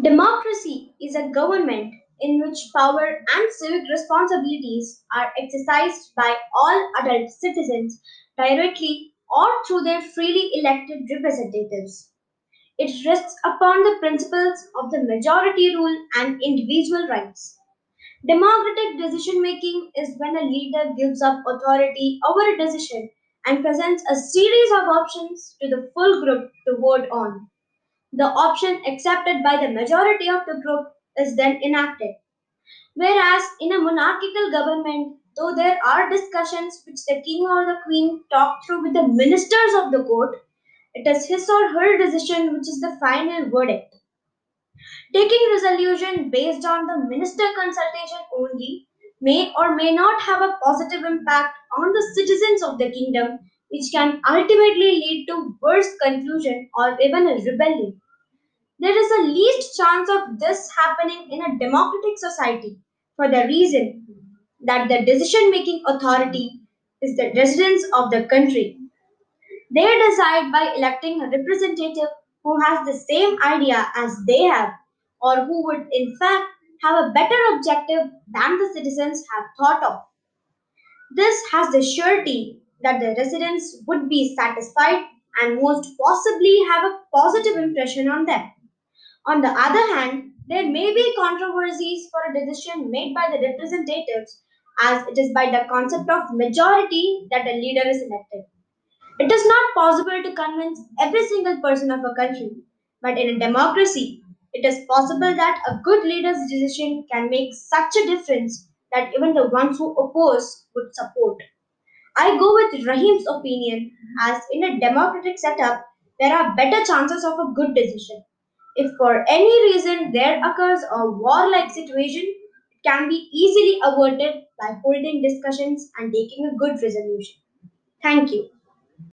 Democracy is a government in which power and civic responsibilities are exercised by all adult citizens directly or through their freely elected representatives. It rests upon the principles of the majority rule and individual rights. Democratic decision making is when a leader gives up authority over a decision and presents a series of options to the full group to vote on. The option accepted by the majority of the group is then enacted. Whereas in a monarchical government, though there are discussions which the king or the queen talk through with the ministers of the court, it is his or her decision which is the final verdict. Taking resolution based on the minister consultation only may or may not have a positive impact on the citizens of the kingdom, which can ultimately lead to worse conclusion or even a rebellion. There is a least chance of this happening in a democratic society for the reason that the decision making authority is the residents of the country. They decide by electing a representative who has the same idea as they have, or who would in fact have a better objective than the citizens have thought of. This has the surety that the residents would be satisfied and most possibly have a positive impression on them. On the other hand, there may be controversies for a decision made by the representatives as it is by the concept of majority that a leader is elected. It is not possible to convince every single person of a country, but in a democracy, it is possible that a good leader's decision can make such a difference that even the ones who oppose would support. I go with Rahim's opinion as in a democratic setup, there are better chances of a good decision. If for any reason there occurs a warlike situation, it can be easily averted by holding discussions and taking a good resolution. Thank you.